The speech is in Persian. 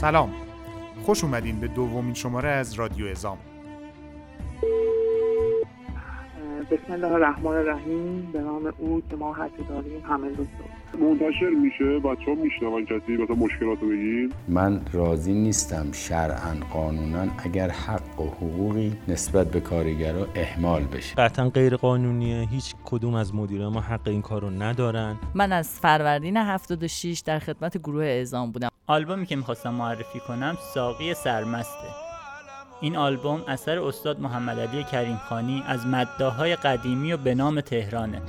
سلام. خوش اومدین به دومین شماره از رادیو ازام. بسم الله الرحمن الرحیم. به نام او که ما حتی داریم همه دوست منتشر میشه بچه ها میشنون کسی مثلا مشکلات رو بگیم من راضی نیستم شرعا قانونا اگر حق و حقوقی نسبت به کارگرا اهمال بشه. قطعا غیر قانونیه هیچ کدوم از مدیران ما حق این کارو ندارن. من از فروردین 76 در خدمت گروه اعزام بودم. آلبومی که می‌خواستم معرفی کنم ساقی سرمسته. این آلبوم اثر استاد محمد علی کریم خانی از مداهای قدیمی و به نام تهرانه.